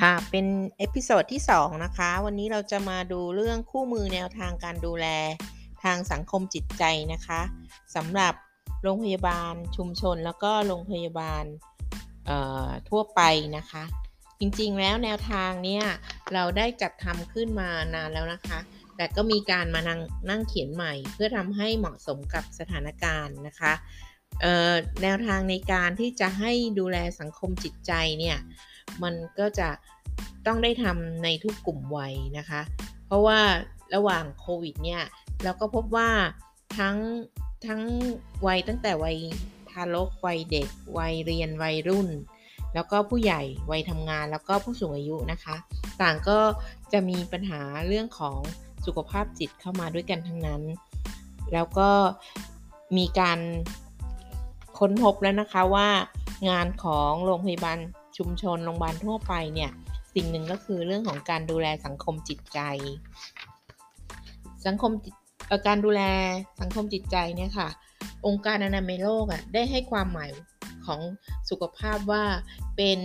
ค่ะ เป็น episode ที่ 2 นะคะ วันนี้เราจะมาดูเรื่องคู่มือแนวทางการดูแลทางสังคมจิตใจนะคะสำหรับโรงพยาบาลชุมชนแล้วก็โรงพยาบาลทั่วไปนะคะ จริงๆ แล้วแนวทางเนี้ยเราได้จัดทำขึ้นมานานแล้วนะคะ แต่ก็มีการมานั่งนั่งเขียนใหม่ เพื่อทำให้เหมาะสมกับสถานการณ์นะคะแนวทางในการที่จะให้ดูแลสังคมจิตใจเนี่ย มันก็จะต้องได้ทำในทุกกลุ่มวัยนะคะ เพราะว่าระหว่างโควิดเนี่ยเราก็พบว่าทั้งทั้งวัยตั้งแต่วัยทารกวัยเด็ก วัยเรียนวัยรุ่น แล้วก็ผู้ใหญ่วัยทำงานแล้วก็ผู้สูงอายุนะคะ ต่างก็จะมีปัญหาเรื่องของสุขภาพจิตเข้ามาด้วยกันทั้งนั้น แล้วก็มีการค้นพบแล้วนะคะว่างานของโรงพยาบาล ชุมชนโรงพยาบาลทั่วไปเนี่ยสิ่งหนึ่งก็คือเรื่องของการดูแลสังคมจิตใจ สังคมการดูแลสังคมจิตใจเนี่ยค่ะ องค์การอนามัยโลกอะได้ให้ความหมายของสุขภาพว่าเป็น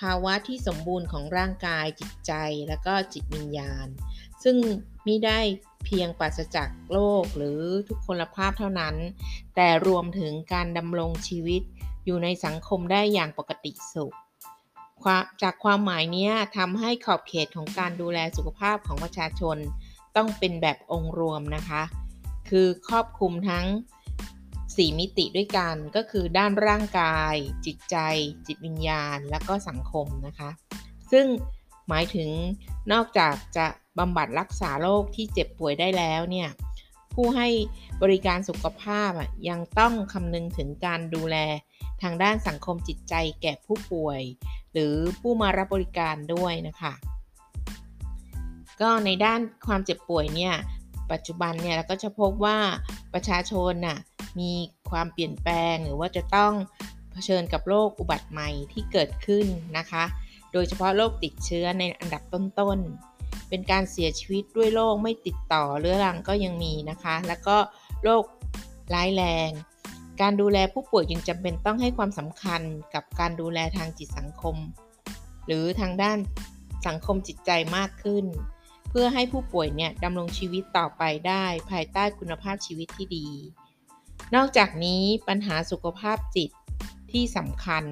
ภาวะที่สมบูรณ์ของร่างกายจิตใจแล้วก็จิตวิญญาณ ซึ่งไม่ได้เพียงปราศจากโรคหรือทุกคนภาพเท่านั้น แต่รวมถึงการดำรงชีวิตอยู่ในสังคมได้อย่างปกติสุข จากความหมายนี้ทำให้ขอบเขตของการดูแลสุขภาพของประชาชน ต้องเป็นแบบองค์รวมนะคะ คือครอบคลุมทั้ง 4 มิติด้วยกันก็คือด้านร่างกาย จิตใจ จิตวิญญาณ และก็สังคมนะคะ ซึ่งหมายถึงนอกจากจะบำบัดรักษาโรคที่เจ็บป่วยได้แล้วเนี่ยผู้ให้บริการสุขภาพยังต้องคำนึงถึงการดูแล ทางด้านสังคมจิตใจแก่ผู้ป่วย หรือผู้มารับบริการด้วยนะคะ ก็ในด้านความเจ็บป่วยเนี่ยปัจจุบันเนี่ยเราก็จะพบว่าประชาชนน่ะมีความเปลี่ยนแปลงหรือว่าจะต้องเผชิญกับโรคอุบัติใหม่ที่เกิดขึ้นนะคะ โดยเฉพาะโรคติดเชื้อในอันดับต้นๆ เป็นการเสียชีวิตด้วยโรคไม่ติดต่อเรื้อรังก็ยังมีนะคะ แล้วก็โรคร้ายแรง การดูแลผู้ป่วยจึงจำเป็นต้องให้ความสำคัญกับการดูแลทางจิตสังคม หรือทางด้านสังคมจิตใจมากขึ้น เพื่อให้ผู้ป่วยเนี่ยดำรงชีวิตต่อไปได้ ภายใต้คุณภาพชีวิตที่ดี นอกจากนี้ปัญหาสุขภาพจิตที่สำคัญ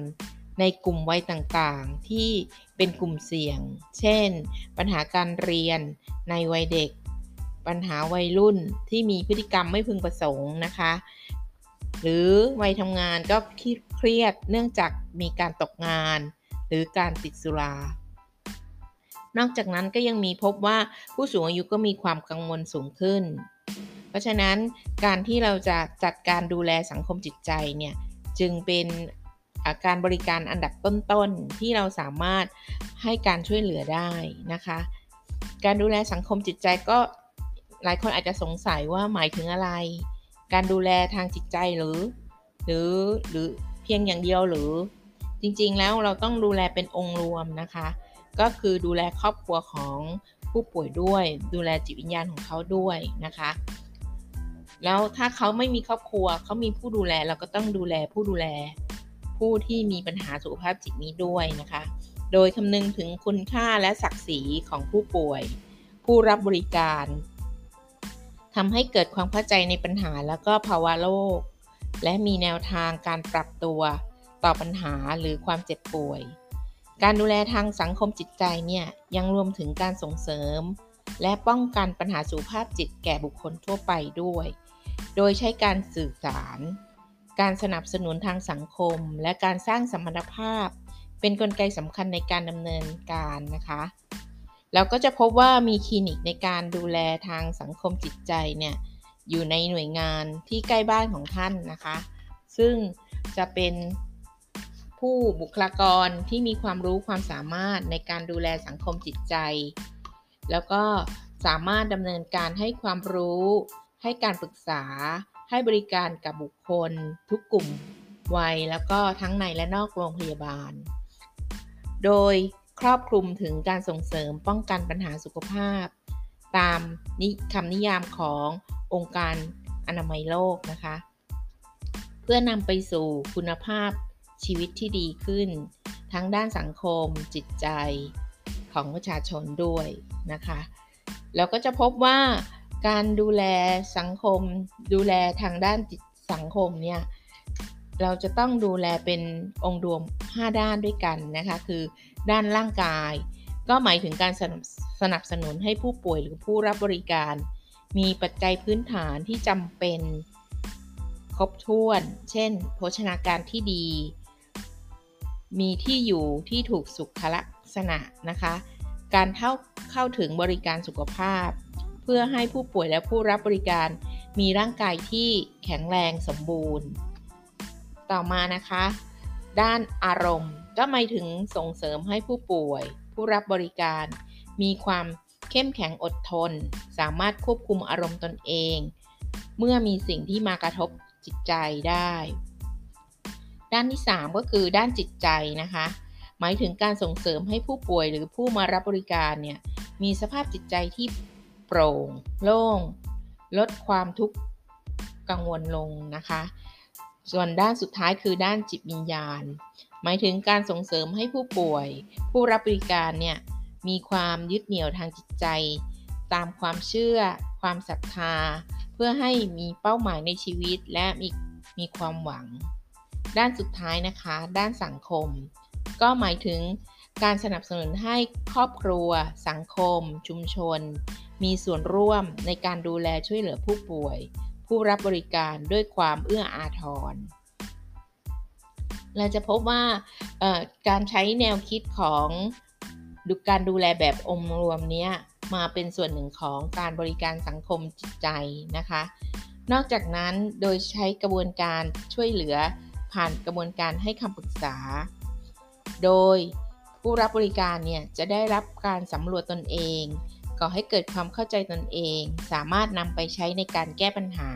ในกลุ่มวัยต่างๆ ที่เป็นกลุ่มเสี่ยง เช่น ปัญหาการเรียนในวัยเด็ก ปัญหาวัยรุ่นที่มีพฤติกรรมไม่พึงประสงค์นะคะ หรือวัยทำงานก็เครียดเนื่องจากมีการตกงาน หรือการติดสุรานอกจากนั้นก็ยังมีพบว่าผู้สูงอายุก็มีความกังวลสูงขึ้น เพราะฉะนั้นการที่เราจะจัดการดูแลสังคมจิตใจเนี่ยจึงเป็นอาการบริการอันดับต้นๆที่เราสามารถให้การช่วยเหลือได้นะคะ การดูแลสังคมจิตใจก็หลายคนอาจจะสงสัยว่าหมายถึงอะไร การดูแลทางจิตใจหรือ หรือหรือเพียงอย่างเดียวหรือ จริงๆแล้วเราต้องดูแลเป็นองค์รวมนะคะ ก็คือดูแลครอบครัวของผู้ป่วยด้วย ดูแลจิตวิญญาณของเขาด้วยนะคะ แล้วถ้าเขาไม่มีครอบครัวเขามีผู้ดูแลเราก็ต้องดูแลผู้ดูแล ผู้ที่มีปัญหาสุขภาพจิตนี้ด้วยนะคะ โดยคำนึงถึงคุณค่าและศักดิ์ศรีของผู้ป่วย ผู้รับบริการ ทำให้เกิดความเข้าใจในปัญหาแล้วก็ภาวะโลก และมีแนวทางการปรับตัวต่อปัญหาหรือความเจ็บป่วย การดูแลทางสังคมจิตใจเนี่ยยังรวมถึงการส่งเสริม และป้องกันปัญหาสุขภาพจิตแก่บุคคลทั่วไปด้วย โดยใช้การสื่อสาร การสนับสนุนทางสังคม และการสร้างสมรรถภาพ เป็นนกลไกสำคัญในการดำเนินการนะคะ แล้วก็จะพบว่ามีคลินิกในการดูแลทางสังคมจิตใจเนี่ยอยู่ในหน่วยงานที่ใกล้บ้านของท่านนะคะ ซึ่งจะเป็นผู้บุคลากรที่มีความรู้ความสามารถในการดูแลสังคมจิตใจ แล้วก็สามารถดำเนินการให้ความรู้ ให้การปรึกษา ให้บริการกับบุคคล ทุกกลุ่มวัยแล้วก็ทั้งในและนอกโรงพยาบาล โดย รอบคลุมถึงการส่งเสริมป้องกันปัญหาสุขภาพ ตามคำนิยามขององค์การอนามัยโลกนะคะ เพื่อนำไปสู่คุณภาพชีวิตที่ดีขึ้น ทั้งด้านสังคม จิตใจของประชาชนด้วยนะคะเราก็จะพบว่าการดูแลสังคม ดูแลทางด้านสังคมเนี่ย เราจะต้องดูแลเป็นองค์รวม 5 ด้านด้วยกันนะคะคือด้านร่างกาย ก็หมายถึงการสนับสนุนให้ผู้ป่วยหรือผู้รับบริการ มีปัจจัยพื้นฐานที่จำเป็นครบถ้วน เช่น โภชนาการที่ดี มีที่อยู่ที่ถูกสุขลักษณะนะคะ การเข้าเข้าถึงบริการสุขภาพ เพื่อให้ผู้ป่วยและผู้รับบริการ มีร่างกายที่แข็งแรงสมบูรณ์ ต่อมานะคะ ด้านอารมณ์ ก็หมายถึงส่งเสริมให้ผู้ป่วย ผู้รับบริการ มีความเข้มแข็งอดทน สามารถควบคุมอารมณ์ตนเอง เมื่อมีสิ่งที่มากระทบจิตใจได้ ด้านที่ 3 ก็คือด้านจิตใจนะคะ หมายถึงการส่งเสริมให้ผู้ป่วยหรือผู้มารับบริการเนี่ยมีสภาพจิตใจที่โปร่ง โล่ง ลดความทุกข์กังวลลงนะคะ ส่วนด้านสุดท้ายคือด้านจิตวิญญาณ หมายถึงการส่งเสริมให้ผู้ป่วย ผู้รับบริการเนี่ยมีความยึดเหนี่ยวทางจิตใจ ตามความเชื่อ ความศรัทธา เพื่อให้มีเป้าหมายในชีวิตและมีมีความหวัง ด้านสุดท้ายนะคะ ด้านสังคม ก็หมายถึงการสนับสนุนให้ครอบครัว สังคม ชุมชน มีส่วนร่วมในการดูแลช่วยเหลือผู้ป่วย ผู้รับบริการด้วยความเอื้ออาทร เราจะพบว่าการใช้แนวคิดของดูการดูแลแบบอมรวมนี้มาเป็นส่วนหนึ่งของการบริการสังคมจิตใจนะคะ นอกจากนั้นโดยใช้กระบวนการช่วยเหลือผ่านกระบวนการให้คำปรึกษา โดยผู้รับบริการเนี่ยจะได้รับการสำรวจตนเอง ก่อให้เกิดความเข้าใจตนเอง สามารถนำไปใช้ในการแก้ปัญหา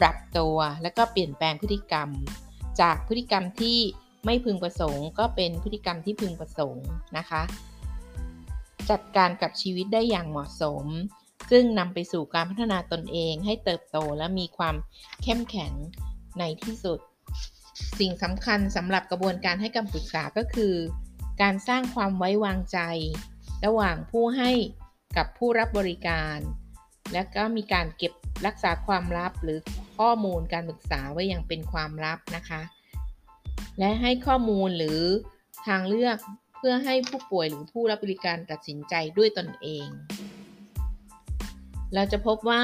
ปรับตัวและก็เปลี่ยนแปลงพฤติกรรม จากพฤติกรรมที่ไม่พึงประสงค์ ก็เป็นพฤติกรรมที่พึงประสงค์นะคะ จัดการกับชีวิตได้อย่างเหมาะสม ซึ่งนำไปสู่การพัฒนาตนเองให้เติบโตและมีความเข้มแข็งในที่สุด สิ่งสำคัญสำหรับกระบวนการให้คำปรึกษาก็คือ การสร้างความไว้วางใจ ระหว่างผู้ให้ กับผู้รับบริการ และก็มีการเก็บรักษาความลับหรือข้อมูลการปรึกษาไว้อย่างเป็นความลับนะคะ และให้ข้อมูลหรือทางเลือกเพื่อให้ผู้ป่วยหรือผู้รับบริการตัดสินใจด้วยตนเอง เราจะพบว่า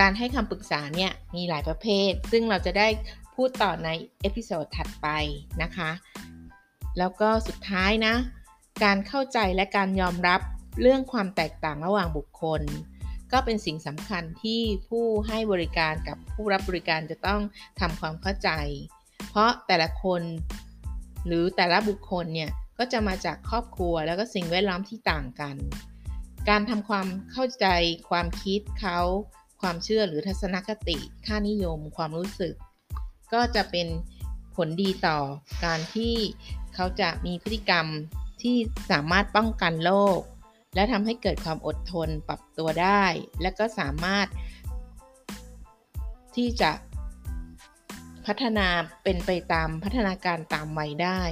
การให้คำปรึกษาเนี่ยมีหลายประเภท ซึ่งเราจะได้พูดต่อใน episode ถัดไปนะคะ แล้วก็สุดท้ายนะ การเข้าใจและการยอมรับ เรื่องความแตกต่างระหว่างบุคคล ก็เป็นสิ่งสำคัญที่ผู้ให้บริการกับผู้รับบริการจะต้องทำความเข้าใจ เพราะแต่ละคน หรือแต่ละบุคคลเนี่ยก็จะมาจากครอบครัวแล้วก็สิ่งแวดล้อมที่ต่างกัน การทำความเข้าใจ ความคิดเขาความเชื่อหรือทัศนคติ ค่านิยม ความรู้สึก ก็จะเป็นผลดีต่อการที่เขาจะมีพฤติกรรมที่สามารถป้องกันโรค และทำให้เกิดความอดทนปรับตัวได้ และก็สามารถ ที่จะพัฒนาเป็นไปตามพัฒนาการตามวัยได้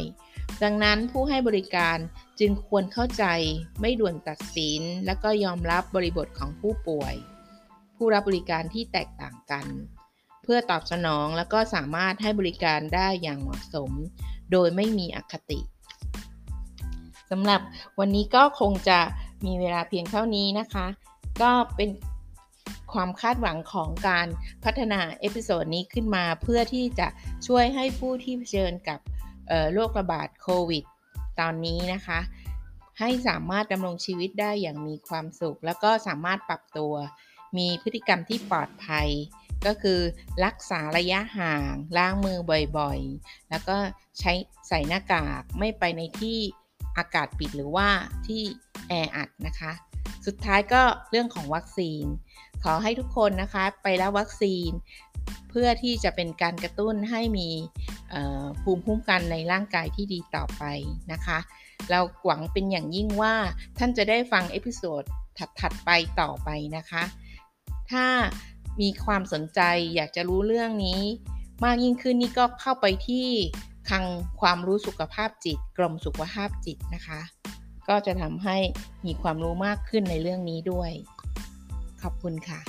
ดังนั้นผู้ให้บริการจึงควรเข้าใจไม่ด่วนตัดสิน และก็ยอมรับบริบทของผู้ป่วย ผู้รับบริการที่แตกต่างกัน เพื่อตอบสนองและก็สามารถให้บริการได้อย่างเหมาะสม โดยไม่มีอคติสำหรับวันนี้ก็คงจะ มีเวลาเพียงเท่านี้นะคะ ก็เป็นความคาดหวังของการพัฒนา episode นี้ขึ้นมาเพื่อที่จะช่วยให้ผู้ที่เผชิญกับโรคระบาดโควิด ตอนนี้นะคะ ให้สามารถดำรงชีวิตได้อย่างมีความสุข แล้วก็สามารถปรับตัว มีพฤติกรรมที่ปลอดภัย ก็คือรักษาระยะห่าง ล้างมือบ่อยๆ แล้วก็ใช้ใส่หน้ากากไม่ไปในที่อากาศปิดหรือว่าที่ แออัดนะคะ สุดท้ายก็เรื่องของวัคซีน ขอให้ทุกคนนะคะไปรับวัคซีน เพื่อที่จะเป็นการกระตุ้นให้มีภูมิคุ้มกันในร่างกายที่ดีต่อไปนะคะ เราหวังเป็นอย่างยิ่งว่าท่านจะได้ฟัง episode ถัด ๆ ไปต่อไปนะคะ ถ้ามีความสนใจอยากจะรู้เรื่องนี้ มากยิ่งขึ้นนี่ก็เข้าไปที่คลังความรู้สุขภาพจิต กรมสุขภาพจิตนะคะ ก็จะทำให้มีความรู้มากขึ้นในเรื่องนี้ด้วย ขอบคุณค่ะ